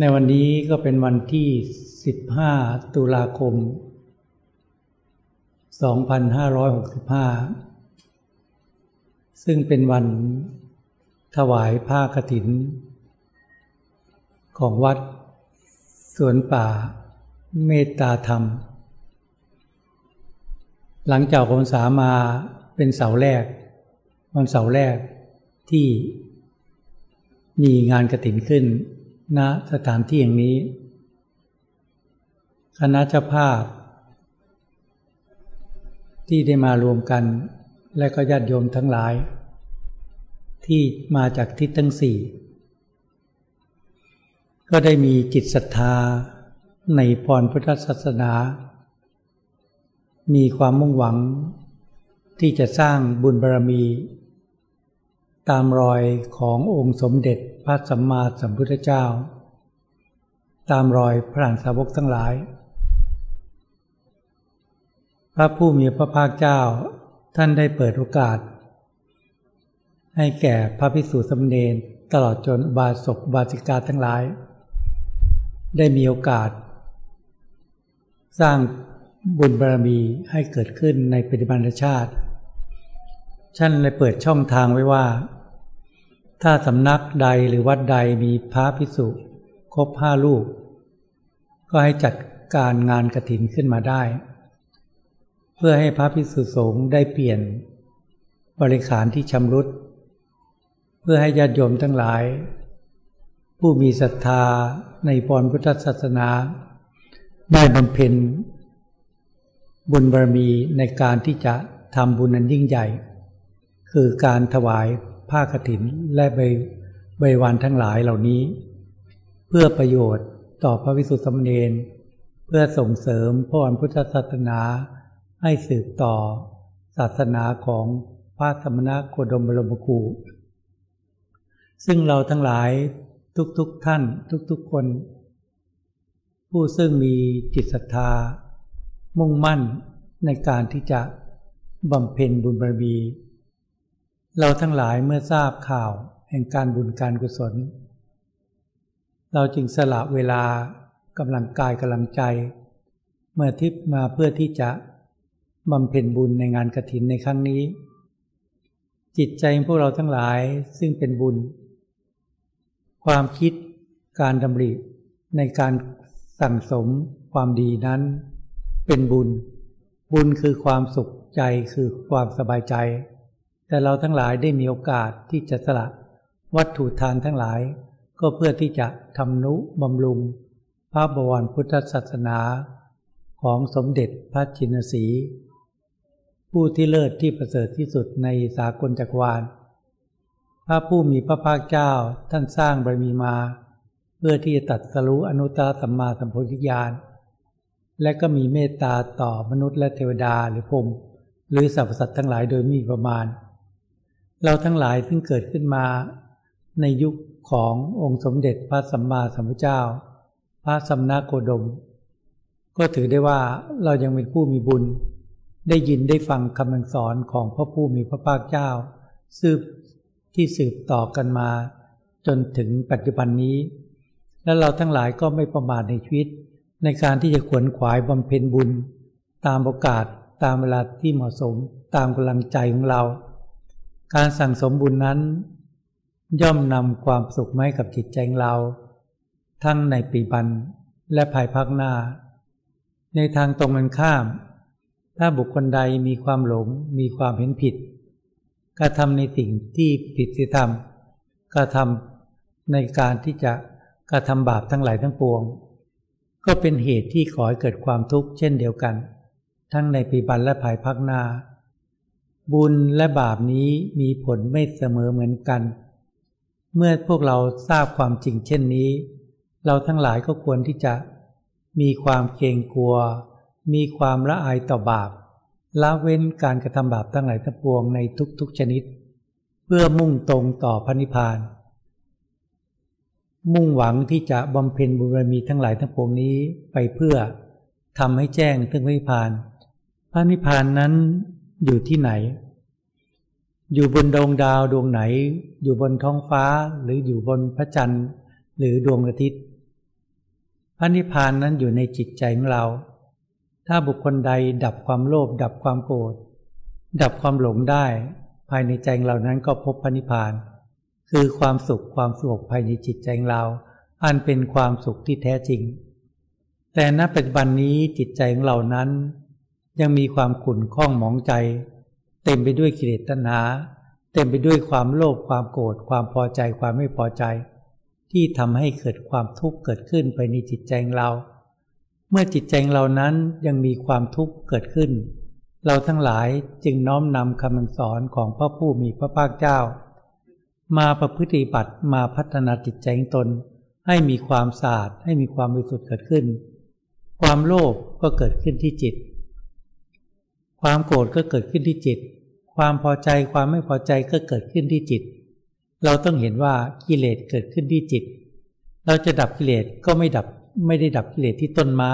ในวันนี้ก็เป็นวันที่ 15 ตุลาคม 2565 ซึ่งเป็นวันถวายผ้ากฐิน ของวัดสวนป่าเมตตาธรรม หลังจากคนสามาเป็นเสาแรก วันเสาแรกที่มีงานกระถินขึ้น ณสถานที่อย่างนี้ คณะเจ้าภาพ ที่ได้มารวมกัน และก็ญาติโยมทั้งหลาย ที่มาจากทิศทั้งสี่ ก็ได้มีจิตศรัทธาในพรพุทธศาสนา มีความมุ่งหวัง ที่จะสร้างบุญบารมี ตามรอยขององค์สมเด็จ พระสัมมาสัมพุทธเจ้า ตามรอยพระหันสาวกทั้งหลาย พระผู้มีพระภาคเจ้าท่านได้เปิดโอกาส ให้แก่พระภิกษุสมเด็จตลอดจนบาศกบาสิกาทั้งหลาย ได้มีโอกาส สร้างบุญบารมีให้เกิดขึ้นในปฏิบัติชาติท่านเลยเปิดช่องทางไว้ว่า ถ้าสำนักใดหรือวัดใดมีพระพิสุครบห้าลูก ก็ให้จัดการงานกระถินขึ้นมาได้ เพื่อให้พระพิสุสงฆ์ได้เปลี่ยน บริขารที่ชำรุด เพื่อให้ญาติโยมทั้งหลาย ผู้มีศรัทธาในปรพุทธศาสนา ได้บำเพ็ญ บุญบารมีในการที่จะทำบุญนั้นยิ่งใหญ่ คือการถวาย ผ้ากฐินและใบใบวันทั้งหลายเหล่านี้ เพื่อประโยชน์ต่อพระวิสุทธิสมเนรเพื่อส่งเสริมพระวันพุทธศาสนาให้สืบต่อศาสนาของพระสมณโคดมบรมครูซึ่งเราทั้งหลายทุกๆทท่านทุกๆคน ผู้ซึ่งมีจิตศรัทธา มุ่งมั่นในการที่จะบำเพ็ญบุญบารมี เราทั้งหลายเมื่อทราบข่าวแห่งการบุญการกุศล เราจึงสละเวลากำลังกายกำลังใจ เมื่อทิพมาเพื่อที่จะบำเพ็ญบุญในงานกระถินในครั้งนี้ จิตใจพวกเราทั้งหลายซึ่งเป็นบุญ ความคิดการดำริในการสั่งสมความดีนั้น เป็นบุญ บุญคือความสุขใจคือความสบายใจ แต่เราทั้งหลายได้มีโอกาสที่จะสละวัตถุทานทั้งหลาย ก็เพื่อที่จะทำนุบำรุง พระบวรพุทธศาสนาของสมเด็จพระจินสี ผู้ที่เลิศที่ประเสริฐที่สุดในสากลจักรวาล พระผู้มีพระภาคเจ้าท่านสร้างบารมีมา เพื่อที่จะตัดสรู้อนุตตรสัมมาสัมโพธิญาณและก็มีเมตตาต่อมนุษย์และเทวดาหรือพรมหรือสรรพสัตว์ทั้งหลายโดยมีประมาณ เราทั้งหลายซึ่งเกิดขึ้นมาในยุคขององค์สมเด็จพระสัมมาสัมพุทธเจ้า พระสัมนาโคดม ก็ถือได้ว่าเรายังเป็นผู้มีบุญ ได้ยินได้ฟังคำสอนของพระผู้มีพระภาคเจ้า สืบที่สืบต่อกันมา จนถึงปัจจุบันนี้ และเราทั้งหลายก็ไม่ประมาทในชีวิต ในการที่จะขวนขวายบำเพ็ญบุญ ตามโอกาสตามเวลาที่เหมาะสม ตามกำลังใจของเรา การสั่งสมบุญนั้น ย่อมนำความสุขมาให้กับจิตใจเรา ทั้งในปีบันและภายภาคหน้า ในทางตรงกันข้าม ถ้าบุคคลใดมีความหลงมีความเห็นผิดกระทำในสิ่งที่ผิดศีลธรรมกระทำในการที่จะกระทำบาปทั้งหลายทั้งปวง ก็เป็นเหตุที่ขอให้เกิดความทุกข์เช่นเดียวกัน ทั้งในปีบันและภายภาคหน้า บุญและบาปนี้มีผลไม่เสมอเหมือนกัน เมื่อพวกเราทราบความจริงเช่นนี้ เราทั้งหลายก็ควรที่จะ มีความเกรงกลัว มีความละอายต่อบาปละเว้นการกระทำบาปทั้งหลายทั้งปวงในทุกๆชนิด เพื่อมุ่งตรงต่อพระนิพพาน มุ่งหวังที่จะบำเพ็ญบุญบารมีทั้งหลายทั้งปวงนี้ไปเพื่อทำให้แจ้งถึงพระนิพพาน พระนิพพานนั้น อยู่ที่ไหน อยู่บนดวงดาวดวงไหน อยู่บนท้องฟ้าหรืออยู่บนพระจันทร์หรือดวงอาทิตย์ พระนิพพานนั้นอยู่ในจิตใจของเรา ถ้าบุคคลใดดับความโลภดับความโกรธดับความหลงได้ ภายในใจเรานั้นก็พบพระนิพพาน คือความสุขความสงบภายในจิตใจเราอันเป็นความสุขที่แท้จริง แต่ณปัจจุบันนี้จิตใจของเรานั้น ยังมีความขุ่นข้องหมองใจ เต็มไปด้วยกิเลสตัณหา เต็มไปด้วยความโลภความโกรธความพอใจความไม่พอใจ ที่ทำให้เกิดความทุกข์เกิดขึ้นไปในจิตใจของเรา เมื่อจิตใจเรานั้นยังมีความทุกข์เกิดขึ้น เราทั้งหลายจึงน้อมนำคำสอนของพระผู้มีพระภาคเจ้า มาประพฤติบัติมาพัฒนาจิตใจของตน ให้มีความสะอาดให้มีความบริสุทธิ์เกิดขึ้น ความโลภก็เกิดขึ้นที่จิต ความโกรธก็เกิดขึ้นที่จิต ความพอใจความไม่พอใจก็เกิดขึ้นที่จิต เราต้องเห็นว่ากิเลสเกิดขึ้นที่จิต เราจะดับกิเลสก็ไม่ดับไม่ได้ดับกิเลสที่ต้นไม้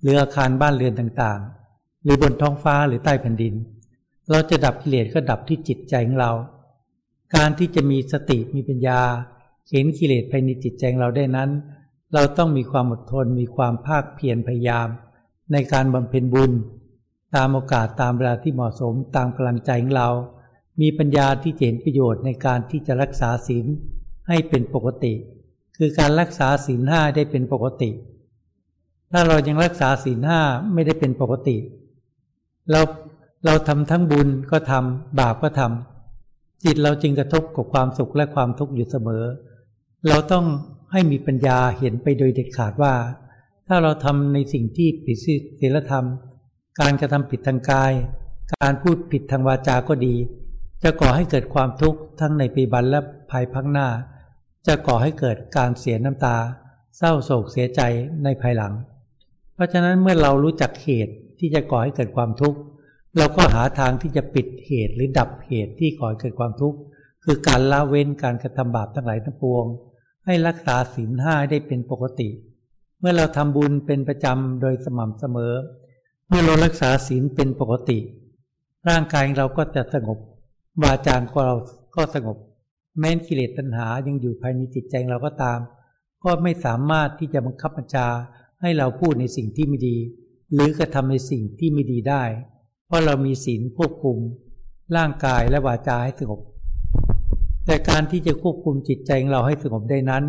หรืออาคารบ้านเรือนต่างๆ หรือบนท้องฟ้าหรือใต้แผ่นดิน เราจะดับกิเลสก็ดับที่จิตใจของเรา การที่จะมีสติมีปัญญา เห็นกิเลสภายในจิตใจเราได้นั้น เราต้องมีความอดทนมีความภาคเพียรพยายาม ในการบำเพ็ญบุญ ตามโอกาสตามเวลาที่เหมาะสมตามกำลังใจของเรา มีปัญญาที่เห็นประโยชน์ในการที่จะรักษาศีลให้เป็นปกติ คือการรักษาศีลห้าได้เป็นปกติ ถ้าเรายังรักษาศีลห้าไม่ได้เป็นปกติ เราเราทำทั้งบุญก็ทำบาปก็ทำจิตเราจึงกระทบกับความสุขและความทุกข์อยู่เสมอ เราต้องให้มีปัญญาเห็นไปโดยเด็ดขาดว่า ถ้าเราทำในสิ่งที่ผิดศีลธรรม การกระทำผิดทางกาย การพูดผิดทางวาจาก็ดี จะก่อให้เกิดความทุกข์ทั้งในปีบันและภายภาคหน้า จะก่อให้เกิดการเสียน้ำตา เศร้าโศกเสียใจในภายหลัง เพราะฉะนั้นเมื่อเรารู้จักเหตุที่จะก่อให้เกิดความทุกข์เราก็หาทางที่จะปิดเหตุหรือดับเหตุที่ก่อให้เกิดความทุกข์คือการละเว้นการกระทำบาปทั้งหลายทั้งปวง ให้รักษาศีลห้าได้เป็นปกติ เมื่อเราทำบุญเป็นประจำโดยสม่ำเสมอ เมื่อเรารักษาศีลเป็นปกติ ร่างกายเราก็จะสงบวาจาของเราก็สงบ แม้นกิเลสตัณหายังอยู่ภายในจิตใจเราก็ตาม ก็ไม่สามารถที่จะบังคับบัญชาให้เราพูดในสิ่งที่ไม่ดี หรือกระทำในสิ่งที่ไม่ดีได้ เพราะเรามีศีลควบคุม ร่างกายและวาจาให้สงบ แต่การที่จะควบคุมจิตใจของเราให้สงบได้นั้น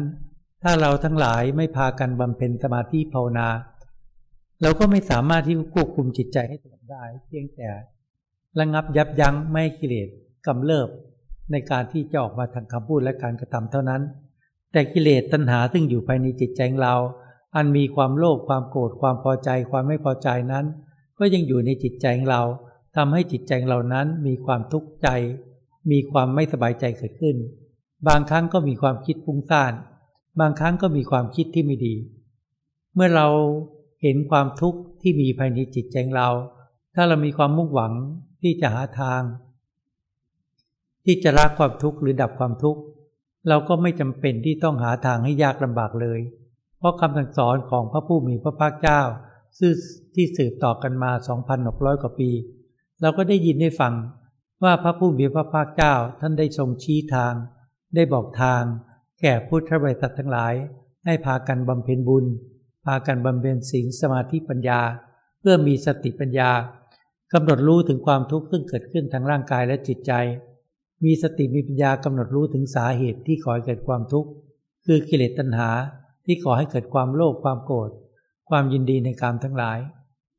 ถ้าเราทั้งหลายไม่พากันบำเพ็ญสมาธิภาวนา เราก็ไม่สามารถที่จะควบคุมจิตใจให้สงบได้ เพียงแต่ระงับยับยั้งไม่กิเลสกำเริบในการที่จะออกมาทางคำพูดและการกระทำเท่านั้น แต่กิเลสตัณหาซึ่งอยู่ภายในจิตใจของเรา อันมีความโลภความโกรธความพอใจความไม่พอใจนั้น ก็ยังอยู่ในจิตใจของเราทำให้จิตใจเรานั้นมีความทุกข์ใจ มีความไม่สบายใจเกิดขึ้น บางครั้งก็มีความคิดฟุ้งซ่าน บางครั้งก็มีความคิดที่ไม่ดี เมื่อเรา เห็นความทุกข์ที่มีภายในจิตใจเรา ถ้าเรามีความมุ่งหวังที่จะหาทาง ที่จะละความทุกข์หรือดับความทุกข์ เราก็ไม่จำเป็นที่ต้องหาทางให้ยากลำบากเลย เพราะคำสั่งสอนของพระผู้มีพระภาคเจ้าซึ่งที่สืบต่อกันมา2,600 กว่าปี เราก็ได้ยินได้ฟังว่าพระผู้มีพระภาคเจ้าท่านได้ทรงชี้ทาง ได้บอกทาง แก่พุทธบริษัททั้งหลาย ให้พากันบำเพ็ญบุญ พากันบำเพ็ญศีลสมาธิปัญญา เพื่อมีสติปัญญากำหนดรู้ถึงความทุกข์ซึ่งเกิดขึ้นทางร่างกายและจิตใจ มีสติมีปัญญากำหนดรู้ถึงสาเหตุที่ก่อให้เกิดความทุกข์ คือกิเลสตัณหาที่ก่อให้เกิดความโลภความโกรธความยินดีในกามทั้งหลาย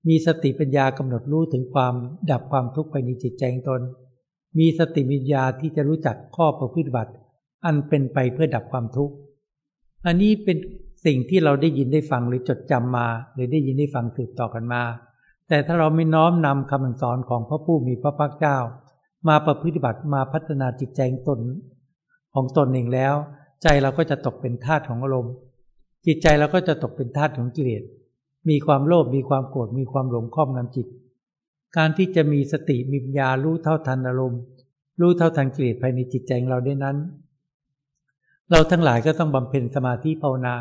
มีสติปัญญากำหนดรู้ถึงความดับความทุกข์ไปในจิตใจตน มีสติปัญญาที่จะรู้จักข้อประพฤติบัติ อันเป็นไปเพื่อดับความทุกข์ อันนี้เป็น สิ่งที่เราได้ยินได้ฟังหรือจดจำมา หรือได้ยินได้ฟังสืบต่อกันมา แต่ถ้าเราไม่น้อมนำคำสอนของพระผู้มีพระภาคเจ้า มาประพฤติบัติมาพัฒนาจิตใจตน ของตนเองแล้ว ใจเราก็จะตกเป็นทาสของอารมณ์ จิตใจเราก็จะตกเป็นทาสของกิเลสมีความโลภมีความโกรธมีความหลงครอบงำจิต การที่จะมีสติมีปัญญารู้เท่าทันอารมณ์ รู้เท่าทันกิเลสภายในจิตใจของเราได้นั้น เราทั้งหลายก็ต้องบำเพ็ญสมาธิภาวนา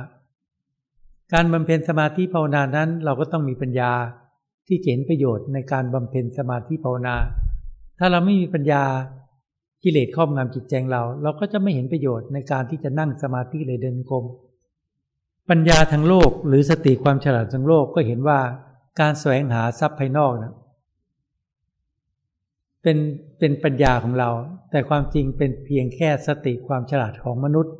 การบำเพ็ญสมาธิภาวนานั้น เราก็ต้องมีปัญญาที่เห็นประโยชน์ในการบำเพ็ญสมาธิภาวนา ถ้าเราไม่มีปัญญากิเลสครอบงำจิตใจเรา เราก็จะไม่เห็นประโยชน์ในการที่จะนั่งสมาธิเลยเดินกรมปัญญาทางโลกหรือสติความฉลาดทางโลกก็เห็นว่าการแสวงหาทรัพย์ภายนอกนะเป็นเป็นปัญญาของเรา แต่ความจริงเป็นเพียงแค่สติความฉลาดของมนุษย์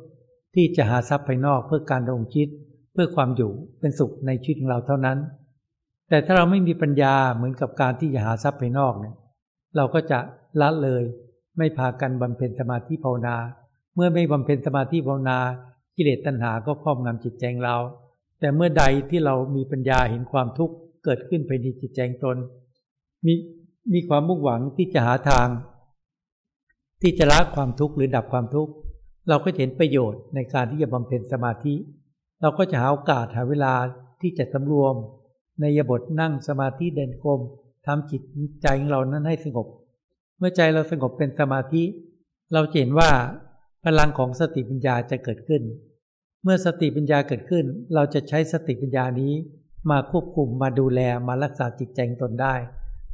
ที่จะหาทรัพย์ภายนอกเพื่อการดำรงชีวิต เพื่อความอยู่เป็นสุขในชีวิตของเราเท่านั้น แต่ถ้าเราไม่มีปัญญาเหมือนกับการที่จะหาทรัพย์ภายนอกเนี่ยเราก็จะละเลยไม่พากันบำเพ็ญสมาธิภาวนา เมื่อไม่บำเพ็ญสมาธิภาวนากิเลสตัณหาก็ครอบงำจิตใจเรา แต่เมื่อใดที่เรามีปัญญาเห็นความทุกข์เกิดขึ้นภายในจิตใจตน มีมีความมุ่งหวังที่จะหาทาง ที่จะละความทุกข์หรือดับความทุกข์ เราก็เห็นประโยชน์ในการที่จะบำเพ็ญสมาธิ เราก็จะหาโอกาสหาเวลาที่จะสำรวม ในยบทนั่งสมาธิเดินกรมทำจิตใจของเรานั้นให้สงบ เมื่อใจเราสงบเป็นสมาธิ เราเห็นว่าพลังของสติปัญญาจะเกิดขึ้น เมื่อสติปัญญาเกิดขึ้น เราจะใช้สติปัญญานี้มาควบคุมมาดูแลมารักษาจิตใจตนได้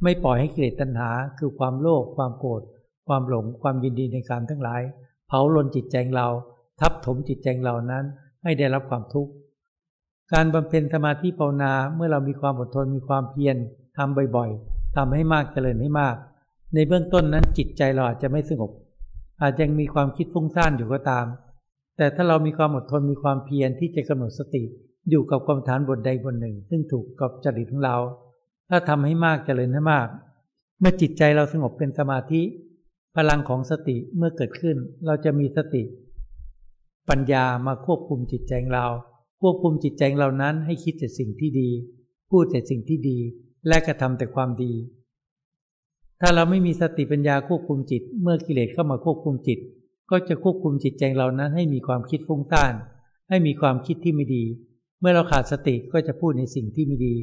ไม่ปล่อยให้กิเลสตัณหา คือความโลภความโกรธความหลง ความยินดีในการทั้งหลาย เผาลนจิตใจเรา ทับถมจิตใจเรานั้น ให้ได้รับความทุกข์ การบำเพ็ญสมาธิภาวนาเมื่อเรามีความอดทนมีความเพียรทำบ่อยๆทำให้มากเจริญให้มาก ในเบื้องต้นนั้นจิตใจเราอาจจะไม่สงบ อาจจะมีความคิดฟุ้งซ่านอยู่ก็ตาม แต่ถ้าเรามีความอดทนมีความเพียรที่จะกำหนดสติอยู่กับกรรมฐานบทใดบทหนึ่ง ซึ่งถูกกับจริตของเรา ถ้าทำให้มากจเจริญให้มาก เมื่อจิตใจเราสงบเป็นสมาธิ พลังของสติเมื่อเกิดขึ้น เราจะมีสติ ปัญญามาควบคุมจิตใจเรา ควบคุมจิตใจเรานั้นให้คิดแต่สิ่งที่ดี พูดแต่สิ่งที่ดี และกระทำแต่ความดี ถ้าเราไม่มีสติปัญญาควบคุมจิต เมื่อกิเลสเข้ามาควบคุมจิต ก็จะควบคุมจิตใจเรานั้นให้มีความคิดฟุ้งซ่าน ให้มีความคิดที่ไม่ดี เมื่อเราขาดสติก็จะพูดในสิ่งที่ไม่ดี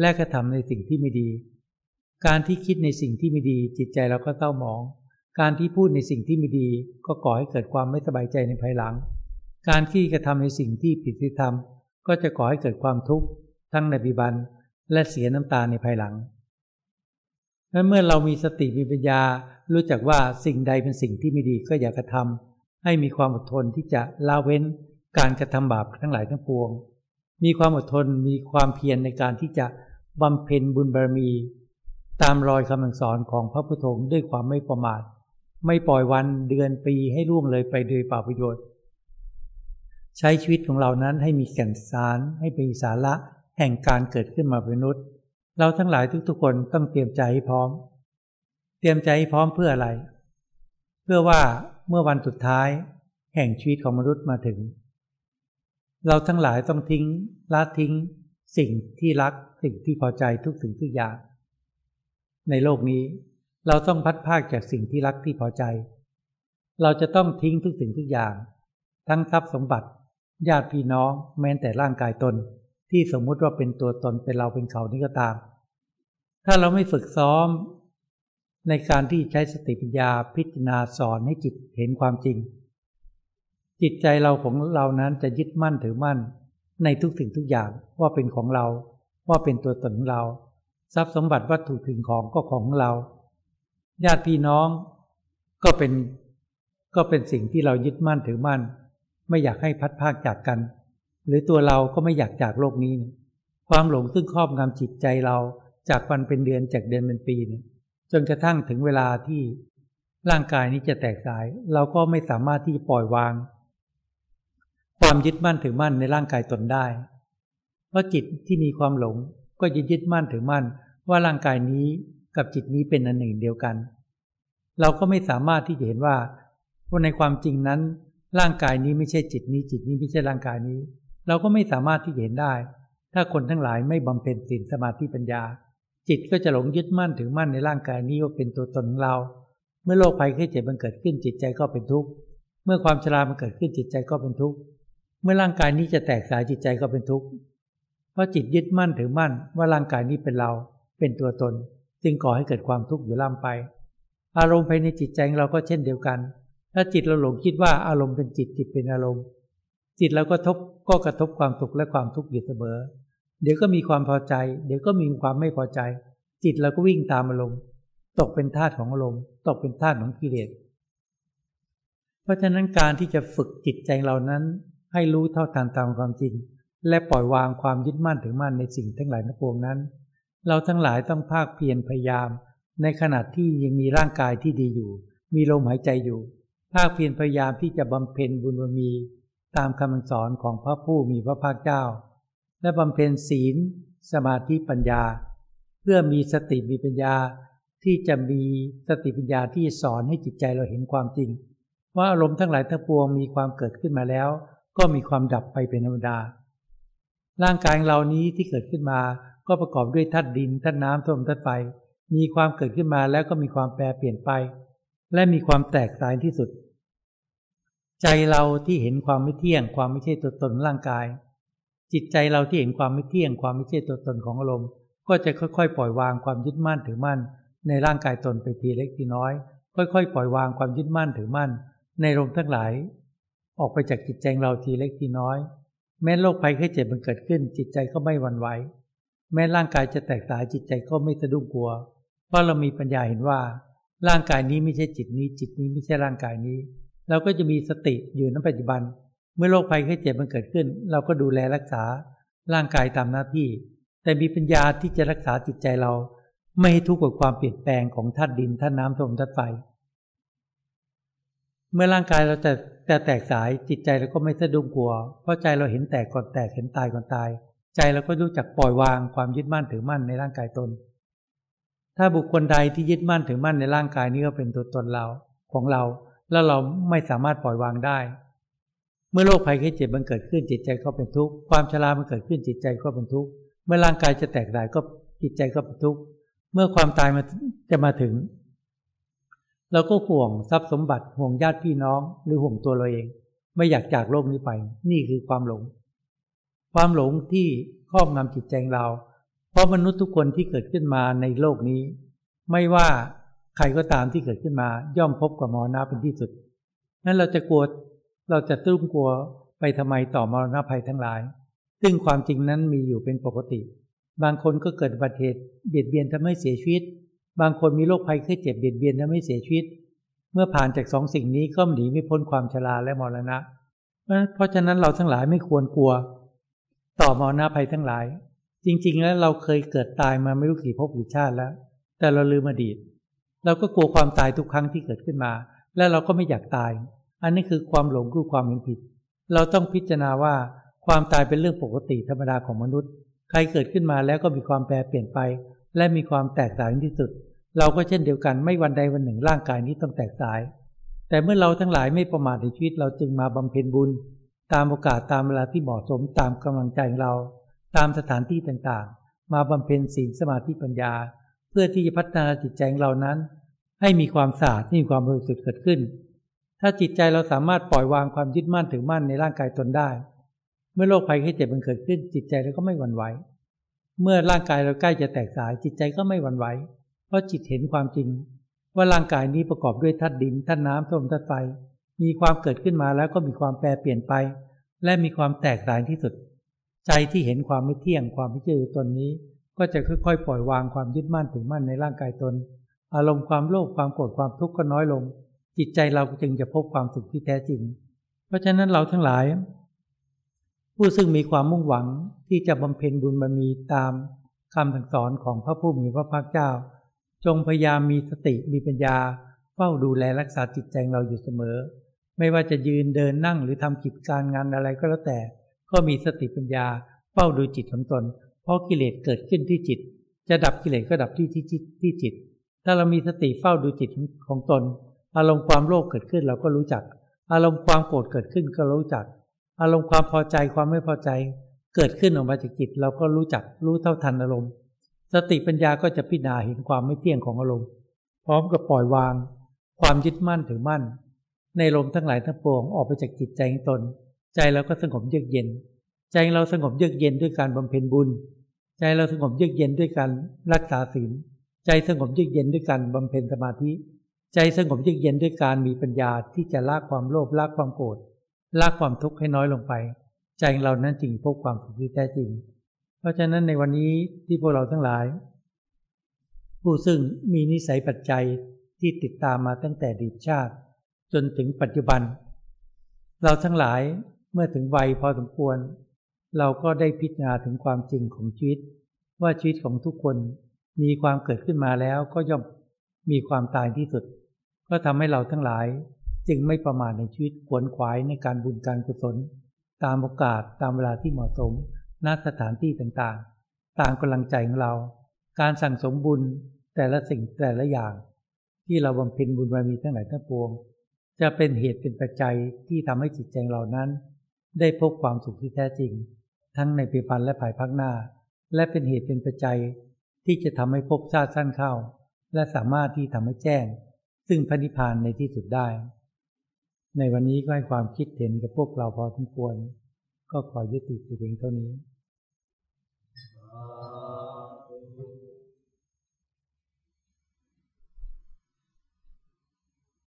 และกระทำในสิ่งที่ไม่ดี การที่คิดในสิ่งที่ไม่ดี จิตใจเราก็เศร้าหมอง การที่พูดในสิ่งที่ไม่ดี ก็ก่อให้เกิดความไม่สบายใจในภายหลัง การที่กระทำในสิ่งที่ผิดที่ทำก็จะก่อให้เกิดความทุกข์ทั้งในปัจจุบันและเสียน้ำตาในภายหลังนั้นเมื่อเรามีสติมีปัญญา รู้จักว่าสิ่งใดเป็นสิ่งที่ไม่ดีก็อย่ากระทำให้มีความอดทนที่จะละเว้นการกระทำบาปทั้งหลายทั้งปวง มีความอดทนมีความเพียรในการที่จะบำเพ็ญบุญบารมี ตามรอยคำสอนของพระพุทโธด้วยความไม่ประมาท ไม่ปล่อยวันเดือนปีให้ล่วงเลยไปโดยเปล่าประโยชน์ ใช้ชีวิตของเรานั้นให้มีแก่นสาร ให้เป็นสาระแห่งการเกิดขึ้นมาเป็นมนุษย์ เราทั้งหลายทุกๆคนต้องเตรียมใจให้พร้อม เตรียมใจให้พร้อมเพื่ออะไร เพื่อว่าเมื่อวันสุดท้าย แห่งชีวิตของมนุษย์มาถึง เราทั้งหลายต้องทิ้งละทิ้ง สิ่งที่รักสิ่งที่พอใจทุกสิ่งทุกอย่าง ในโลกนี้เราต้องพัดภาคจากสิ่งที่รักที่พอใจ เราจะต้องทิ้งทุกสิ่งทุกอย่าง ทั้งทรัพย์สมบัติ ญาติพี่น้องแม้แต่ร่างกายตน ที่สมมุติว่าเป็นตัวตนเป็นเราเป็นเขานี่ก็ตาม ถ้าเราไม่ฝึกซ้อม ในการที่ใช้สติปัญญาพิจารณาสอนให้จิตเห็นความจริง จิตใจเราของเรานั้นจะยึดมั่นถือมั่น ในทุกสิ่งทุกอย่างว่าเป็นของเรา ว่าเป็นตัวตนของเรา ทรัพย์สมบัติวัตถุถึงของก็ของเรา ญาติพี่น้องก็เป็นก็เป็นสิ่งที่เรายึดมั่นถือมั่น ไม่อยากให้พัดพากจากกัน หรือตัวเราก็ไม่อยากจากโลกนี้ ความหลงซึ่งครอบงำจิตใจเราจากวันเป็นเดือนจากเดือนเป็นปีจนกระทั่งถึงเวลาที่ร่างกายนี้จะแตกสาย เราก็ไม่สามารถที่จะปล่อยวาง ความยึดมั่นถือมั่นในร่างกายตนได้ เพราะจิตที่มีความหลงก็จะยึดมั่นถือมั่น ว่าร่างกายนี้กับจิตนี้เป็นอันหนึ่งเดียวกัน เราก็ไม่สามารถที่จะเห็นว่าว่าในความจริงนั้น ร่างกายนี้ไม่ใช่จิตนี้จิตนี้ไม่ใช่ร่างกายนี้ เราก็ไม่สามารถที่จะเห็นได้ ถ้าคนทั้งหลายไม่บำเพ็ญศีลสมาธิปัญญา จิตก็จะหลงยึดมั่นถือมั่นในร่างกายนี้ว่าเป็นตัวตนของเรา เมื่อโรคภัยไข้เจ็บมันเกิดขึ้นจิตใจก็เป็นทุกข์เมื่อความชรามันเกิดขึ้นจิตใจก็เป็นทุกข์เมื่อร่างกายนี้จะแตกสายจิตใจก็เป็นทุกข์เพราะจิตยึดมั่นถือมั่นว่าร่างกายนี้เป็นเราเป็นตัวตน จึงก่อให้เกิดความทุกข์อยู่ล่ำไป อารมณ์ภายในจิตใจเราก็เช่นเดียวกัน ถ้าจิตเราหลงคิดว่าอารมณ์เป็นจิตจิตเป็นอารมณ์ จิตเราก็ทบก็กระทบความสุขและความทุกข์อยู่เสมอเดี๋ยวก็มีความพอใจ เดี๋ยวก็มีความไม่พอใจ จิตเราก็วิ่งตามอารมณ์ตกเป็นทาสของอารมณ์ตกเป็นทาสของกิเลสเพราะฉะนั้นการที่จะฝึกจิตใจเรานั้น ให้รู้เท่าทันตามความจริง และปล่อยวางความยึดมั่นถือมั่นในสิ่งทั้งหลายทั้งปวงนั้น เราทั้งหลายต้องภาคเพียรพยายาม ในขณะที่ยังมีร่างกายที่ดีอยู่ มีลมหายใจอยู่ ภาคเพียรพยายามที่จะบำเพ็ญบุญบารมีตามคำสอนของพระผู้มีพระภาคเจ้า และบำเพ็ญศีล สมาธิปัญญา เพื่อมีสติมีปัญญาที่จะมีสติปัญญาที่สอนให้จิตใจเราเห็นความจริง ว่าอารมณ์ทั้งหลายทั้งปวงมีความเกิดขึ้นมาแล้ว ก็มีความดับไปเป็นธรรมดา ร่างกายเรานี้ที่เกิดขึ้นมาก็ประกอบด้วยธาตุดินธาตุน้ำธาตุลมธาตุไฟมีความเกิดขึ้นมาแล้วก็มีความแปรเปลี่ยนไป และมีความแตกสายที่สุด ใจเราที่เห็นความไม่เที่ยง ความไม่ใช่ตัวตนร่างกาย จิตใจเราที่เห็นความไม่เที่ยง ความไม่ใช่ตัวตนของอารมณ์ก็จะค่อยๆ ปล่อยวางความยึดมั่นถือมั่น ในร่างกายตนไปทีเล็กทีน้อย ค่อยๆ ปล่อยวางความยึดมั่นถือมั่น ในลมทั้งหลาย ออกไปจากจิตใจเราทีเล็กทีน้อย แม้โรคภัยไข้เจ็บมันเกิดขึ้น จิตใจก็ไม่หวั่นไหวแม้ร่างกายจะแตกสายจิตใจก็ไม่สะดุ้งกลัว เพราะเรามีปัญญาเห็นว่า ร่างกายนี้ไม่ใช่จิตนี้ จิตนี้ไม่ใช่ร่างกายนี้ เราก็จะมีสติอยู่ในปัจจุบัน เมื่อโรคภัยไข้เจ็บมันเกิดขึ้น เราก็ดูแลรักษาร่างกายตามหน้าที่ แต่มีปัญญาที่จะรักษาจิตใจเรา ไม่ให้ทุกข์กับความเปลี่ยนแปลงของธาตุดินธาตุน้ำลมธาตุไฟเมื่อร่างกายเราจะแต่แตกสายจิตใจเราก็ไม่สะดุ้งกลัว เพราะใจเราเห็นแตกก่อนแตกเห็นตายก่อนตาย ใจเราก็รู้จักปล่อยวางความยึดมั่นถือมั่นในร่างกายตน ถ้าบุคคลใดที่ยึดมั่นถือมั่นในร่างกายนี้ก็เป็นตัวตนเราของเรา แล้วเราไม่สามารถปล่อยวางได้ เมื่อโรคภัยแค่เจ็บมันเกิดขึ้นจิตใจก็เป็นทุกข์ความชรามันเกิดขึ้นจิตใจก็เป็นทุกข์เมื่อร่างกายจะแตกสายก็จิตใจก็เป็นทุกข์เมื่อความตายมาจะมาถึง เราก็ห่วงทรัพย์สมบัติห่วงญาติพี่น้อง หรือห่วงตัวเราเอง ไม่อยากจากโลกนี้ไป นี่คือความหลง ความหลงที่ครอบงำจิตใจเรา เพราะมนุษย์ทุกคนที่เกิดขึ้นมาในโลกนี้ ไม่ว่าใครก็ตามที่เกิดขึ้นมา ย่อมพบกับมรณะเป็นที่สุด นั้นเราจะกลัวเราจะตุ้มกลัวไปทำไมต่อมรณะภัยทั้งหลาย ซึ่งความจริงนั้นมีอยู่เป็นปกติ บางคนก็เกิดอุบัติเหตุเบียดเบียนทำให้เสียชีวิต บางคนมีโรคภัยไข้เจ็บเบียดเบียนทำให้เสียชีวิต เมื่อผ่านจากสองสิ่งนี้ก็หนีไม่พ้นความชราและมรณะ เพราะฉะนั้นเราทั้งหลายไม่ควรกลัว ต่อมรณะภัยทั้งหลาย จริง ๆ แล้วเราเคยเกิดตายมาไม่รู้กี่ภพกี่ชาติแล้ว แต่เราลืมอดีต เราก็กลัวความตายทุกครั้งที่เกิดขึ้นมา และเราก็ไม่อยากตาย อันนี้คือความหลงคือความเห็นผิด เราต้องพิจารณาว่าความตายเป็นเรื่องปกติธรรมดาของมนุษย์ ใครเกิดขึ้นมาแล้วก็มีความแปรเปลี่ยนไป และมีความแตกต่างที่สุด เราก็เช่นเดียวกันไม่วันใดวันหนึ่งร่างกายนี้ต้องแตกสาย แต่เมื่อเราทั้งหลายไม่ประมาทในชีวิตเราจึงมาบำเพ็ญบุญ ตามโอกาสตามเวลาที่เหมาะสมตามกำลังใจของเรา ตามสถานที่ต่างๆ มาบำเพ็ญศีลสมาธิปัญญา เพื่อที่จะพัฒนาจิตใจของเรานั้น ให้มีความสะอาดมีความบริสุทธิ์เกิดขึ้น ถ้าจิตใจเราสามารถปล่อยวางความยึดมั่นถือมั่นในร่างกายตนได้ เมื่อโรคภัยไข้เจ็บมันเกิดขึ้น จิตใจเราก็ไม่หวั่นไหวเมื่อร่างกายเราใกล้จะแตกสายจิตใจก็ไม่หวั่นไหวเพราะจิตเห็นความจริง ว่าร่างกายนี้ประกอบด้วยธาตุดินธาตุน้ำธาตุลมธาตุไฟมีความเกิดขึ้นมาแล้วก็มีความแปรเปลี่ยนไป และมีความแตกสายที่สุด ใจที่เห็นความไม่เที่ยงความไม่เชื่อตนนี้ ก็จะค่อยๆ ปล่อยวางความยึดมั่นถึงมั่นในร่างกายตน อารมณ์ความโลภความโกรธความทุกข์ก็น้อยลง จิตใจเราจึงจะพบความสุขที่แท้จริง เพราะฉะนั้นเราทั้งหลาย ผู้ซึ่งมีความมุ่งหวังที่จะบำเพ็ญบุญบารมีตามคำสั่งสอนของพระผู้มีพระภาคเจ้า จงพยายามมีสติมีปัญญา เฝ้าดูแลรักษาจิตใจเราอยู่เสมอ ไม่ว่าจะยืนเดินนั่งหรือทำกิจการงานอะไรก็แล้วแต่ ก็มีสติปัญญาเฝ้าดูจิตของตน เพราะกิเลสเกิดขึ้นที่จิต จะดับกิเลสก็ดับที่ที่จิตที่จิต ถ้าเรามีสติเฝ้าดูจิตของตน อารมณ์ความโลภเกิดขึ้นเราก็รู้จัก อารมณ์ความโกรธเกิดขึ้นก็รู้จัก อารมณ์ความพอใจความไม่พอใจ เกิดขึ้นออกมาจากจิต เราก็รู้จักรู้เท่าทันอารมณ์ สติปัญญาก็จะพิจารณาเห็นความไม่เที่ยงของอารมณ์ พร้อมกับปล่อยวาง ความยึดมั่นถือมั่น ในลมทั้งหลายทั้งปวงออกไปจากจิตใจของตน ใจเราก็สงบเยือกเย็น ใจเราสงบเยือกเย็นด้วยการบำเพ็ญบุญ ใจเราสงบเยือกเย็นด้วยการรักษาศีล ใจสงบเยือกเย็นด้วยการบำเพ็ญสมาธิ ใจสงบเยือกเย็นด้วยการมีปัญญาที่จะละความโลภละความโกรธละความทุกข์ให้น้อยลงไป ใจเรานั้นจึงพบความสุขที่แท้จริง เพราะฉะนั้นในวันนี้ที่พวกเราทั้งหลาย ผู้ซึ่งมีนิสัยปัจจัยที่ติดตามมาตั้งแต่ดีชาติ จนถึงปัจจุบัน เราทั้งหลาย มื่อถึงวัยพอสมควร เราก็ได้พิจารณาถึงความจริงของชีวิต ว่าชีวิตของทุกคนมีความเกิดขึ้นมาแล้วก็ย่อมมีความตายที่สุด ก็ทำให้เราทั้งหลายจึงไม่ประมาทในชีวิตขวนขวายในการบุญการกุศล ตามโอกาสตามเวลาที่เหมาะสมณสถานที่ต่างๆ ตามกำลังใจของเรา การสั่งสมบุญแต่ละสิ่งแต่ละอย่าง ที่เราบำเพ็ญบุญบารมีทั้งหลายทั้งปวง จะเป็นเหตุเป็นปัจจัยที่ทำให้จิตใจเรานั้น ได้พบความสุขที่แท้จริง ทั้งในปีพันและภายภาคหน้า และเป็นเหตุเป็นปัจจัย ที่จะทำให้พบชาติสั้นเข้า และสามารถที่ทำให้แจ้ง ซึ่งพระนิพพานในที่สุดได้ ในวันนี้ก็ให้ความคิดเห็นกับพวกเราพอสมควร ก็ขอยุติเพียงเท่านี้